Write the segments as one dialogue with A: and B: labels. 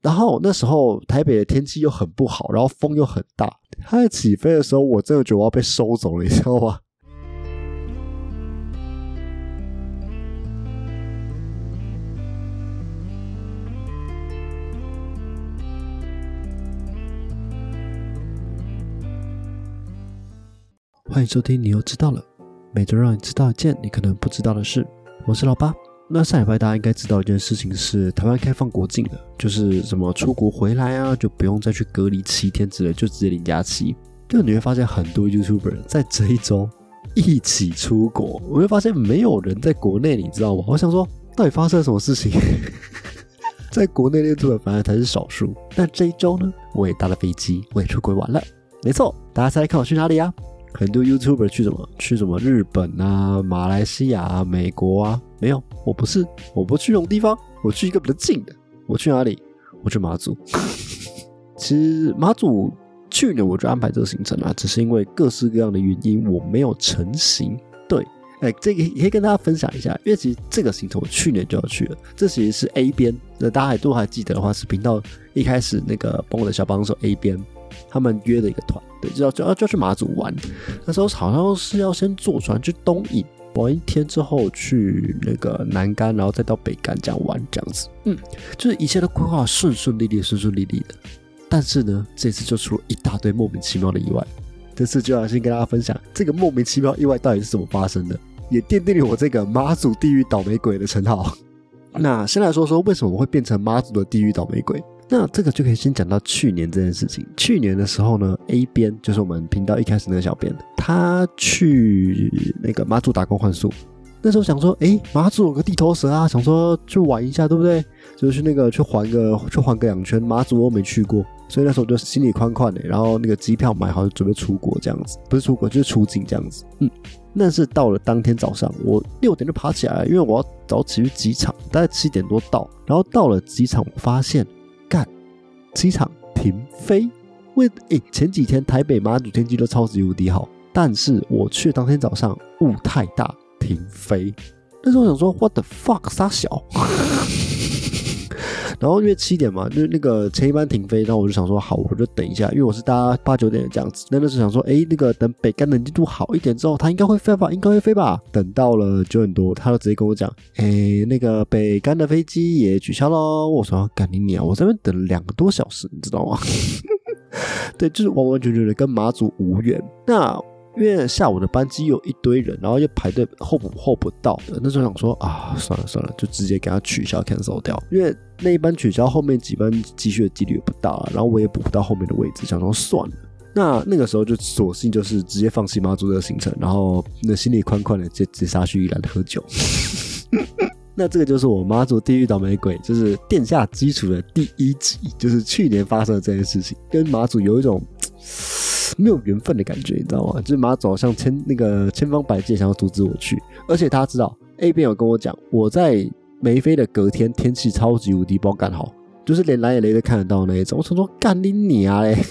A: 然后那时候台北的天气又很不好，然后风又很大，它在起飞的时候，我真的觉得我要被收走了，你知道吗？欢迎收听，你又知道了。每周让你知道一件你可能不知道的事。我是老八。那上礼拜大家应该知道一件事情是台湾开放国境了，就是什么出国回来啊，就不用再去隔离七天之类，就直接领假期。就你会发现很多 YouTuber 在这一周一起出国，我会发现没有人在国内，你知道吗？我想说，到底发生了什么事情？在国内的 YouTuber 反而才是少数。但这一周呢，我也搭了飞机，我也出国玩了。没错，大家猜看我去哪里啊？很多 YouTuber 去什么？去什么日本啊、马来西亚啊、美国啊？没有，我不是，我不去那种地方，我去一个比较近的。我去哪里？我去马祖。其实马祖去年我就安排这个行程了，只是因为各式各样的原因我没有成行。对，哎，这个也可以跟大家分享一下，因为其实这个行程我去年就要去了。这其实是 A 边，那大家还都还记得的话，是频道一开始那个帮我的小帮手 A 边。他们约的一个团，对，就要就要就要去马祖玩。那时候好像是要先坐船去东引玩一天，之后去那个南竿，然后再到北竿这样玩，这样子。嗯，就是一切都规划顺顺利利、顺顺利利的。但是呢，这次就出了一大堆莫名其妙的意外。这次就要先跟大家分享这个莫名其妙意外到底是怎么发生的，也奠定了我这个妈祖地狱倒霉鬼的称号。那先来说说为什么我会变成妈祖的地狱倒霉鬼。那这个就可以先讲到去年这件事情。去年的时候呢，A 边就是我们频道一开始那个小编，他去那个马祖打工换宿。那时候想说，哎，马祖有个地头蛇啊，想说去玩一下，对不对？就去那个去环个去环个两圈。马祖我没去过，所以那时候就心里宽宽的。然后那个机票买好，准备出国这样子，不是出国就是出境这样子。嗯，那是到了当天早上，我六点就爬起来了，因为我要早起去机场，大概七点多到。然后到了机场，我发现。机场停飞，为诶前几天台北马祖天气都超级无敌好，但是我去当天早上雾太大停飞，但是我想说 What the fuck 傻小。然后因为七点嘛，就是那个前一班停飞，然后我就想说好，我就等一下，因为我是搭八九点的这样子。那那时候想说，哎，那个等北干能进度好一点之后，它应该会飞吧，应该会飞吧。等到了九点多，他就直接跟我讲，哎，那个北干的飞机也取消喽。我说干你娘！我这边等了两个多小时，你知道吗？对，就是完完全全的跟马祖无缘。那。因为下午的班机有一堆人，然后又排队候补候不到的，那时候想说啊，算了算了，就直接给他取消 cancel 掉。因为那一班取消，后面几班继续的几率也不大，然后我也补不到后面的位置，想说算了。那那个时候就索性就是直接放弃妈祖的行程，然后那心里宽宽的直接杀去一兰喝酒。那这个就是我妈祖地狱倒霉鬼，就是殿下基础的第一集，就是去年发生的这件事情，跟妈祖有一种。没有缘分的感觉，你知道吗？就是马总像千那个千方百计想要阻止我去，而且他知道 A 边有跟我讲，我在梅飞的隔天天气超级无敌爆干好，就是连蓝眼泪都看得到那一种。我常说干你你啊嘞！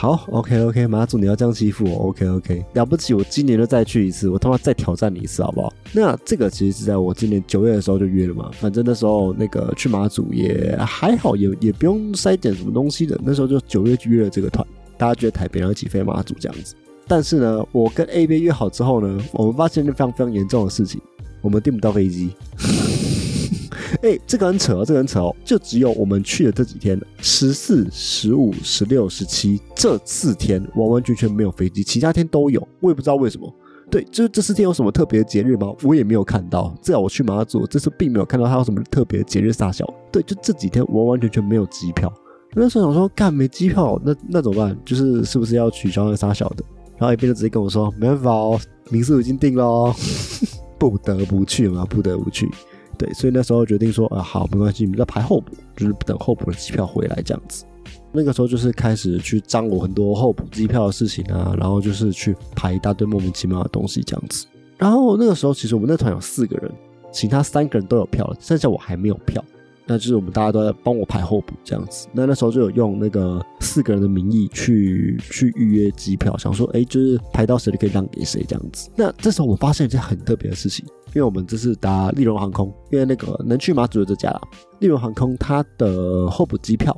A: 好，OK OK，马祖你要这样欺负我，OK OK，了不起，我今年就再去一次，我他妈再挑战你一次，好不好？那这个其实是在我今年九月的时候就约了嘛，反正那时候那个去马祖也还好，也也不用筛检什么东西的，那时候就九月就约了这个团，大家觉得台北然后起飞马祖这样子。但是呢，我跟 A B 约好之后呢，我们发现一件非常非常严重的事情，我们订不到飞机。哎，这个很扯哦，这个很扯哦，就只有我们去的这几天，十四、十五、十六、十七这四天完完全全没有飞机，其他天都有，我也不知道为什么。对，就是这四天有什么特别的节日吗？我也没有看到。至少我去马祖这次并没有看到他有什么特别的节日撒小。对，就这几天完完全全没有机票。那时候想说，干没机票，那那怎么办？就是是不是要取消那撒小的？然后一边就直接跟我说，没办法哦，民宿已经定了，不得不去嘛，不得不去。对，所以那时候决定说，啊，好，没关系，你们再排候补，就是等候补的机票回来这样子。那个时候就是开始去张罗很多候补机票的事情啊，然后就是去排一大堆莫名其妙的东西这样子。然后那个时候其实我们那团有四个人，其他三个人都有票了，剩下我还没有票。那就是我们大家都在帮我排候补这样子。那那时候就有用那个四个人的名义去去预约机票，想说，哎，就是排到谁就可以让给谁这样子。那这时候我发现一件很特别的事情。因为我们这是搭丽荣航空，因为那个能去马祖的这家啦，丽荣航空它的候补机票，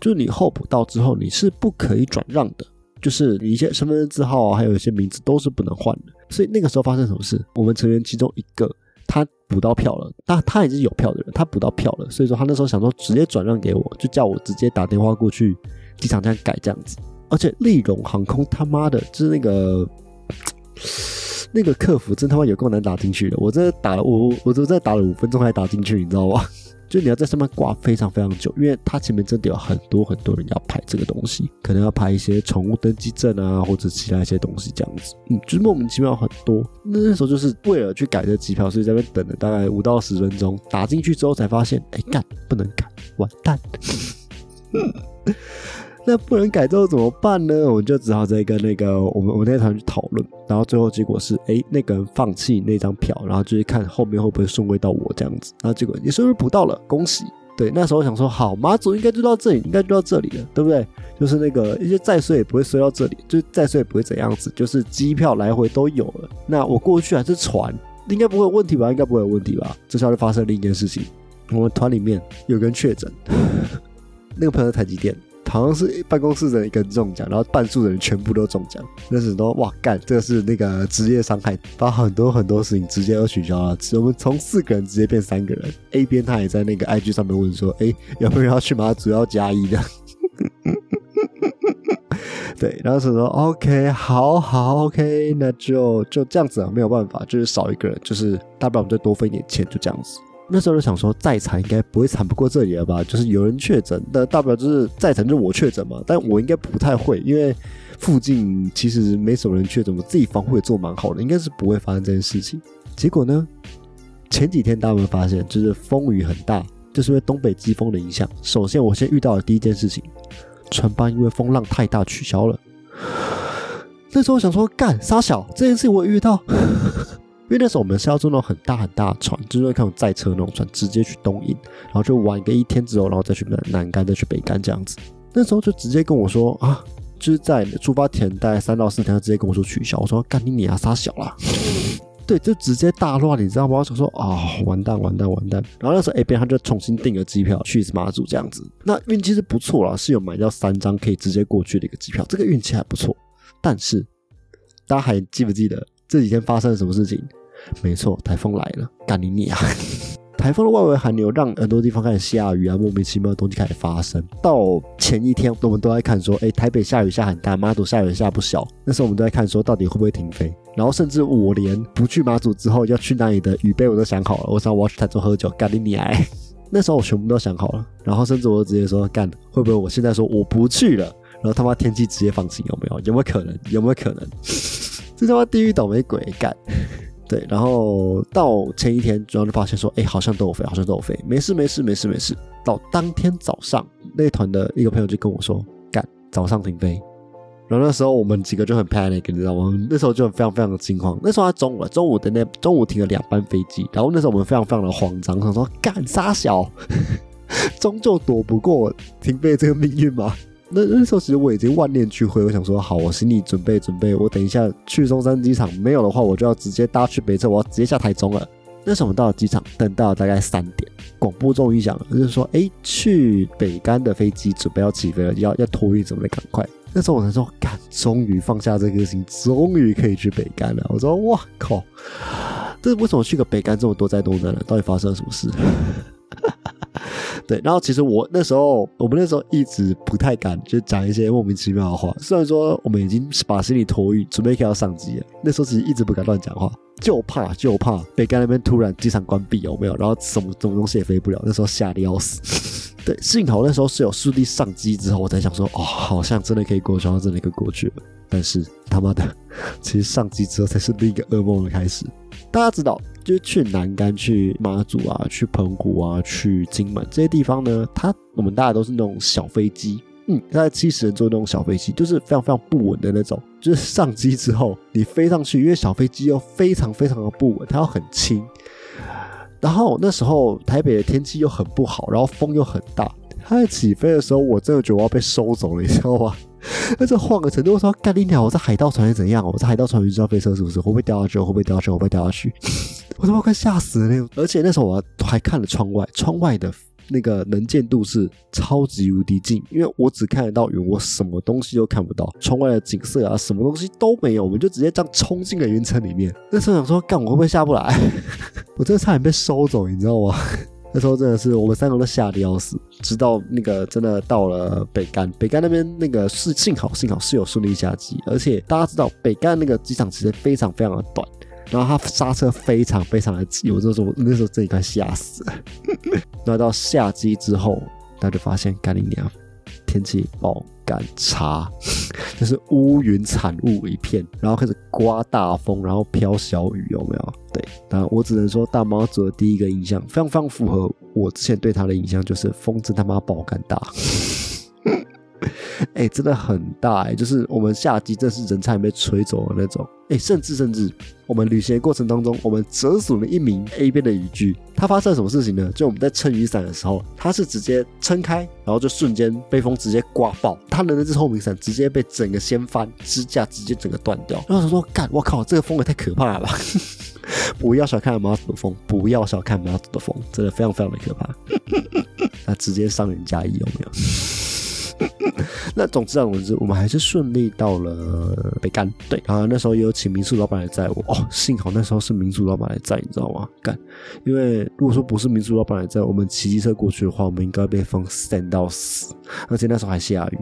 A: 就是你候补到之后你是不可以转让的，就是你一些身份证字号啊，还有一些名字都是不能换的。所以那个时候发生什么事？我们成员其中一个他补到票了，但他已经有票的人，他补到票了，所以说他那时候想说直接转让给我，就叫我直接打电话过去机场这样改这样子。而且丽荣航空他妈的，就是那个那个客服真他妈有够难打进去的，我真的打了我我都在打了五分钟才打进去，你知道吗？就你要在上面挂非常非常久，因为它前面真的有很多很多人要排这个东西，可能要排一些宠物登记证啊，或者其他一些东西这样子，嗯，就是莫名其妙很多。那时候就是为了去改这机票，所以在那边等了大概五到十分钟，打进去之后才发现，哎干，不能改，完蛋。那不能改之后怎么办呢？我们就只好再跟那个我们我们那团去讨论，然后最后结果是，哎，那个人放弃那张票，然后就是看后面会不会顺位到我这样子，然后结果你是不是补到了，恭喜！对，那时候想说，好，马祖应该就到这里，应该就到这里了，对不对？就是那个一些再衰也不会衰到这里，就再衰也不会怎样子，就是机票来回都有了。那我过去还是船，应该不会有问题吧？应该不会有问题吧？这下就发生另一件事情，我们团里面有个人确诊，那个朋友在台积电。好像是办公室的一个人中奖，然后半数的人全部都中奖。那时候哇干，这个是那个职业伤害，把很多很多事情直接都取消了。我们从四个人直接变三个人。A 边他也在那个 IG 上面问说：“哎，有没有要去马祖要加一的？” 对，然后是说 OK，好好 OK，那就就这样子啊，没有办法，就是少一个人，就是大不了我们再多分一点钱，就这样子。那时候就想说，再惨应该不会惨不过这里了吧？就是有人确诊，那大不了就是再惨就我确诊嘛。但我应该不太会，因为附近其实没什么人确诊，我自己防护也做蛮好的，应该是不会发生这件事情。结果呢，前几天大家有发现，就是风雨很大，就是因为东北季风的影响。首先，我先遇到的第一件事情，船班因为风浪太大取消了。那时候想说，干沙小这件事我遇到。因为那时候我们是要坐那种很大很大的船，就是看载车那种船，直接去东引，然后就玩个一天之后，然后再去南南干，再去北干这样子。那时候就直接跟我说啊，就是在出发前大概三到四天，直接跟我说取消。我说干你你啊，傻小了，对，就直接大乱，你知道吗？我想说啊，完蛋完蛋完蛋。然后那时候 A 边他就重新订了机票去马祖这样子，那运气是不错啦，是有买到三张可以直接过去的一个机票，这个运气还不错。但是大家还记不记得这几天发生了什么事情？没错，台风来了，干你你啊！台风的外围寒流让很多地方开始下雨啊，莫名其妙的东西开始发生。到前一天，我们都在看说，哎，台北下雨下很大，马祖下雨下不小。那时候我们都在看说，到底会不会停飞？然后甚至我连不去马祖之后要去哪里的雨备我都想好了。我想我要去台中喝酒，干你你哎！那时候我全部都想好了。然后甚至我直接说，干会不会我现在说我不去了？然后他妈天气直接放晴，有没有？有没有可能？有没有可能？这他妈地狱倒霉鬼干！对，然后到前一天，然后就发现说，哎，好像都有飞，好像都有飞，没事没事没事没事。到当天早上，那团的一个朋友就跟我说，干，早上停飞。然后那时候我们几个就很 panic，你知道吗？那时候就很非常非常的惊慌。那时候他中午了，中午的那中午停了两班飞机，然后那时候我们非常非常的慌张，想说干啥小，终究躲不过停飞这个命运吗？那那时候其实我已经万念俱灰，我想说好，我心里准备准备，我等一下去中山机场，没有的话我就要直接搭去北侧，我要直接下台中了。那时候我们到了机场，等到了大概三点，广播终于响了，就是说，哎，去北干的飞机准备要起飞了，要要托运，准备赶快。那时候我才说，干，终于放下这颗心，终于可以去北干了。我说，哇靠，这为什么去个北干这么多灾多难呢？到底发生了什么事？对，然后其实我那时候，我们那时候一直不太敢就讲一些莫名其妙的话。虽然说我们已经把行李托运，准备可要上机了，那时候其实一直不敢乱讲话，就怕就怕北干那边突然机场关闭有没有？然后什么什么东西也飞不了，那时候吓得要死。对，幸好那时候是有顺利上机之后，我才想说，哦，好像真的可以过去，好像真的可以过去了。但是他妈的，其实上机之后才是另一个噩梦的开始。大家知道，就是去南竿、去马祖啊、去澎湖啊、去金门这些地方呢，它我们大家都是那种小飞机，嗯，大概七十人坐那种小飞机，就是非常非常不稳的那种。就是上机之后，你飞上去，因为小飞机又非常非常的不稳，它又很轻。然后那时候台北的天气又很不好，然后风又很大，它在起飞的时候，我真的觉得我要被收走了，你知道吗？那这晃个程度，我说干你鸟！我在海盗船是怎样？我在海盗船员知道飞车是不是？会不会掉下去？会不会掉下去？会不会掉下去？我他妈快吓死了那种。而且那时候我还看了窗外，窗外的那个能见度是超级无敌近，因为我只看得到云，我什么东西都看不到，窗外的景色啊，什么东西都没有，我们就直接这样冲进了云层里面。那时候想说，干我会不会下不来？我真的差点被收走，你知道吗？那时候真的是我们三个都吓得要死，直到那个真的到了北干，北干那边那个是幸好幸好是有顺利下机，而且大家知道北干那个机场其实非常非常的短，然后它刹车非常非常的急，我这时候那时候真的快吓死了。那到下机之后，大家就发现干你娘，天气爆干差，就是乌云惨雾一片，然后开始刮大风，然后飘小雨，有没有？对，那我只能说大猫组的第一个印象非常非常符合我之前对他的印象，就是风真他妈爆干大。哎，真的很大哎，就是我们夏季，真是人差点被吹走的那种。甚至甚至，我们旅行的过程当中，我们折损了一名 A 边的雨具。它发生了什么事情呢？就我们在撑雨伞的时候，它是直接撑开，然后就瞬间被风直接刮爆，它的那只透明伞直接被整个掀翻，支架直接整个断掉。然后他说：“干，我靠，这个风也太可怕了吧！” 不要小看马祖的风，不要小看马祖的风，真的非常非常的可怕。那直接伤人加一有没有？那总之啊，总之我们还是顺利到了北干。对啊，那时候也有请民宿老板来载我。哦，幸好那时候是民宿老板来载，你知道吗？干，因为如果说不是民宿老板来载，我们骑机车过去的话，我们应该被风扇到死。而且那时候还下雨。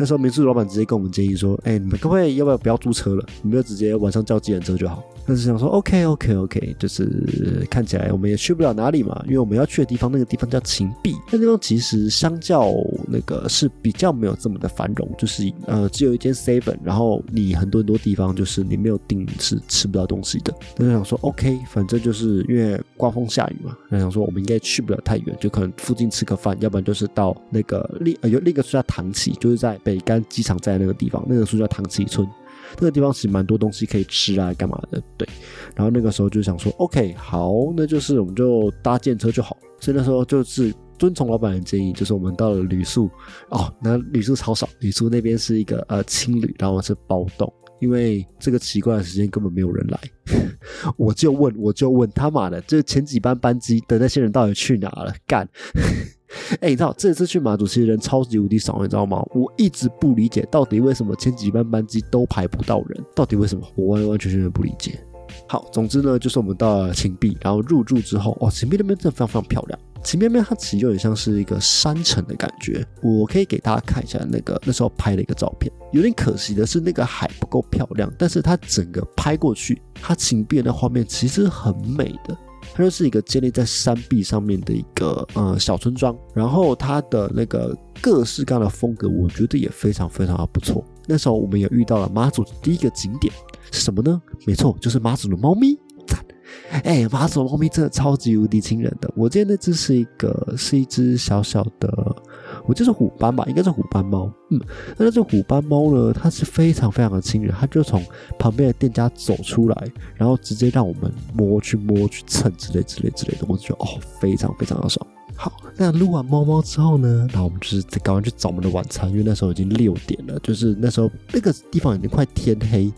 A: 那时候民宿老板直接跟我们建议说：“哎，你们各位要不要不要租车了？你们就直接晚上叫计程车就好。”但是想说：“OK OK OK，就是看起来我们也去不了哪里嘛，因为我们要去的地方那个地方叫秦壁，那地方其实相较那个是比较没有这么的繁荣，就是呃只有一间 seven，然后你很多很多地方就是你没有订是吃不到东西的。那就想说 OK，反正就是因为刮风下雨嘛，那想说我们应该去不了太远，就可能附近吃个饭，要不然就是到那个另呃有另一个是叫唐崎，就是在。北干机场在那个地方，那个时候叫唐崎村，那个地方其实蛮多东西可以吃啊，干嘛的？对。然后那个时候就想说，OK，好，那就是我们就搭建车就好。所以那时候就是遵从老板的建议，就是我们到了旅宿哦，那旅宿超少，旅宿那边是一个呃青旅，然后是包栋，因为这个奇怪的时间根本没有人来。我就问，我就问他妈的，这前几班班机的那些人到底去哪了？干！哎，你知道这次去马祖其实人超级无敌少，你知道吗？我一直不理解到底为什么前几班班机都排不到人，到底为什么？我完完全全的不理解。好，总之呢，就是我们到了秦壁，然后入住之后，哦，秦壁那边真的非常非常漂亮。秦壁那边它其实有点像是一个山城的感觉。我可以给大家看一下那个那时候拍的一个照片。有点可惜的是，那个海不够漂亮，但是它整个拍过去，它秦壁的画面其实很美的。它就是一个建立在山壁上面的一个呃小村庄，然后它的那个各式各样的风格，我觉得也非常非常的不错。那时候我们也遇到了马祖的第一个景点是什么呢？没错，就是马祖的猫咪。哎，马祖的猫咪真的超级无敌亲人的。我记得那只是一个是一只小小的。我就是虎斑吧，应该是虎斑猫。嗯，那这虎斑猫呢，它是非常非常的亲人，它就从旁边的店家走出来，然后直接让我们摸去摸去蹭之类之类之类的，我就觉得哦，非常非常的爽。好，那撸完猫猫之后呢，然后我们就是赶快去找我们的晚餐，因为那时候已经六点了，就是那时候那个地方已经快天黑。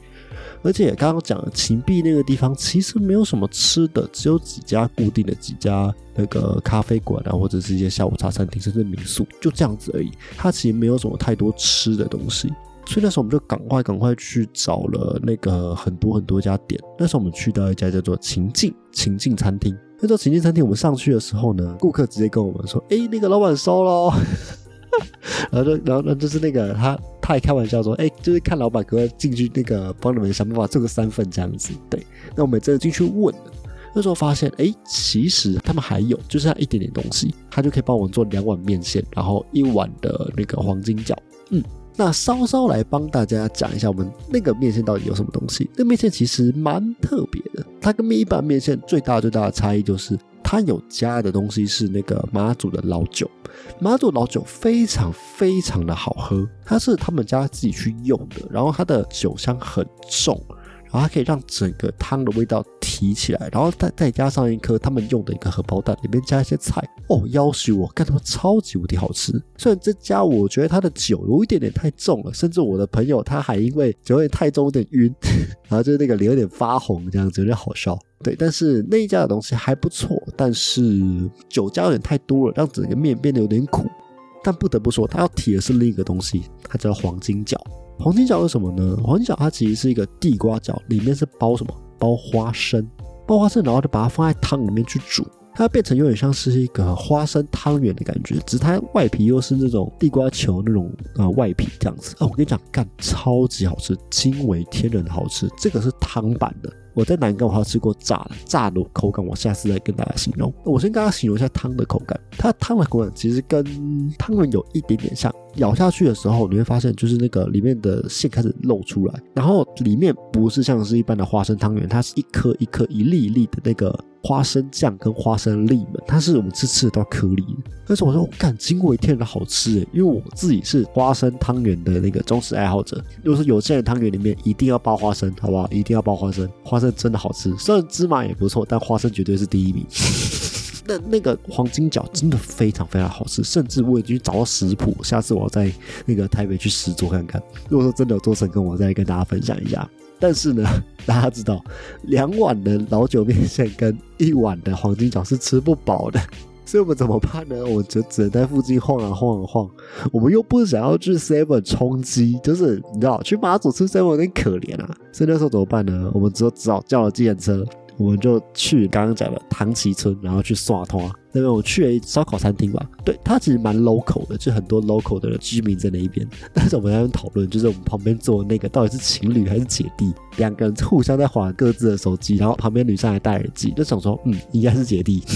A: 而且刚刚讲的秦壁那个地方其实没有什么吃的，只有几家固定的几家那个咖啡馆啊，或者是一些下午茶餐厅，甚至民宿，就这样子而已。它其实没有什么太多吃的东西，所以那时候我们就赶快赶快去找了那个很多很多家店。那时候我们去到一家叫做秦境秦境餐厅。那时候秦境餐厅我们上去的时候呢，顾客直接跟我们说：“哎，那个老板收了。” 然后就，然后呢，就是那个他，他还开玩笑说，哎，就是看老板可不可以进去那个帮你们想办法做个三份这样子。对，那我们真的进去问，那时候发现，哎，其实他们还有，就是他一点点东西，他就可以帮我们做两碗面线，然后一碗的那个黄金饺。嗯，那稍稍来帮大家讲一下，我们那个面线到底有什么东西？那面线其实蛮特别的，它跟一般面线最大最大的差异就是。他有加的东西是那个妈祖的老酒，妈祖老酒非常非常的好喝，它是他们家自己去用的，然后它的酒香很重，然后它可以让整个汤的味道提起来，然后再再加上一颗他们用的一个荷包蛋，里面加一些菜，哦，要求我干他妈超级无敌好吃。虽然这家我觉得它的酒有一点点太重了，甚至我的朋友他还因为酒有点太重有点晕，然后就是那个脸有点发红这样子，有点好笑。对，但是那一家的东西还不错，但是酒加有点太多了，让整个面变得有点苦。但不得不说，它要提的是另一个东西，它叫黄金饺。黄金饺是什么呢？黄金饺它其实是一个地瓜饺，里面是包什么？包花生，包花生，然后就把它放在汤里面去煮，它变成有点像是一个花生汤圆的感觉，只是它外皮又是那种地瓜球那种呃外皮这样子。哦，我跟你讲，干超级好吃，惊为天人的好吃。这个是汤版的。我在南港我还吃过炸的，炸的口感我下次再跟大家形容。我先跟大家形容一下汤的口感，它汤的口感其实跟汤圆有一点点像，咬下去的时候你会发现就是那个里面的馅开始露出来，然后里面不是像是一般的花生汤圆，它是一颗一颗一粒一粒的那个花生酱跟花生粒们，它是我们吃吃得到颗粒。但是我说我感惊为天人的好吃诶，因为我自己是花生汤圆的那个忠实爱好者，就是有些人汤圆里面一定要包花生，好不好？一定要包花生，花。生真的好吃，虽然芝麻也不错，但花生绝对是第一名。那那个黄金饺真的非常非常好吃，甚至我已经找到食谱，下次我要在那个台北去试做看看。如果说真的有做成功，我再跟大家分享一下。但是呢，大家知道，两碗的老酒面线跟一碗的黄金饺是吃不饱的。所以我们怎么办呢？我们就只能在附近晃啊晃啊晃。我们又不想要去 Seven 冲击，就是你知道，去马祖吃 Seven 有点可怜啊。所以那时候怎么办呢？我们只有只好叫了计程车，我们就去刚刚讲的唐奇村，然后去刷通啊。那边我去了烧烤餐厅吧，对，它其实蛮 local 的，就很多 local 的居民在那一边。但是我们在那讨论，就是我们旁边坐的那个到底是情侣还是姐弟？两个人互相在划各自的手机，然后旁边女生还戴耳机，就想说，嗯，应该是姐弟。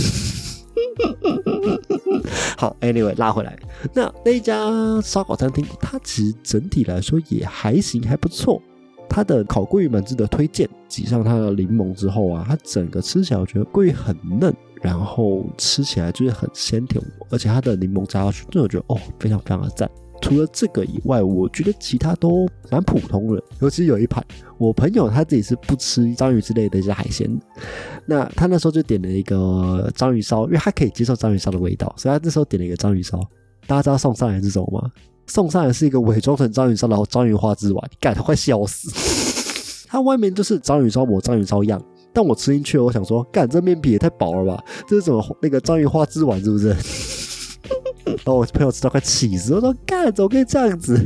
A: 好，Anyway，拉回来，那那一家烧烤餐厅，它其实整体来说也还行，还不错。它的烤桂鱼蛮值得推荐，挤上它的柠檬之后啊，它整个吃起来我觉得桂鱼很嫩，然后吃起来就是很鲜甜，而且它的柠檬加下去，真的觉得哦，非常非常的赞。除了这个以外，我觉得其他都蛮普通的。尤其有一盘，我朋友他自己是不吃章鱼之类的一些海鲜，那他那时候就点了一个章鱼烧，因为他可以接受章鱼烧的味道，所以他那时候点了一个章鱼烧。大家知道送上来是什么吗？送上来是一个伪装成章鱼烧的章鱼花之丸，干他快笑死！它外面就是章鱼烧抹章鱼烧样，但我吃进去，我想说，干这面皮也太薄了吧？这是什么那个章鱼花枝丸是不是？然后我朋友吃到快气死，我说：“干，怎么可以这样子？”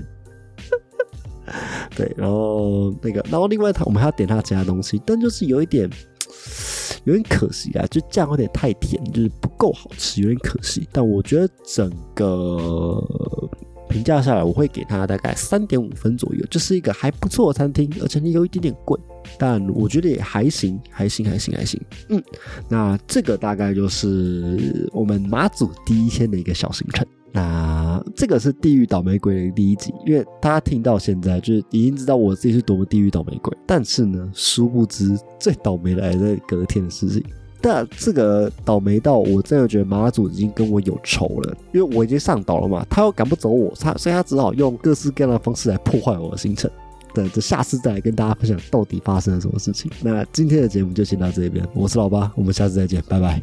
A: 对，然后那个，然后另外他我们还要点他其他东西，但就是有一点有点可惜啊，就酱有点太甜，就是不够好吃，有点可惜。但我觉得整个。评价下来，我会给他大概三点五分左右，就是一个还不错的餐厅，而且你有一点点贵，但我觉得也还行，还行，还行，还行。嗯，那这个大概就是我们马祖第一天的一个小行程。那这个是地狱倒霉鬼的第一集，因为大家听到现在就是已经知道我自己是多么地狱倒霉鬼，但是呢，殊不知最倒霉的还在隔天的事情。但这个倒霉到我真的觉得马祖已经跟我有仇了，因为我已经上岛了嘛，他又赶不走我，他所以他只好用各式各样的方式来破坏我的行程。等着下次再来跟大家分享到底发生了什么事情。那今天的节目就先到这边，我是老八，我们下次再见，拜拜。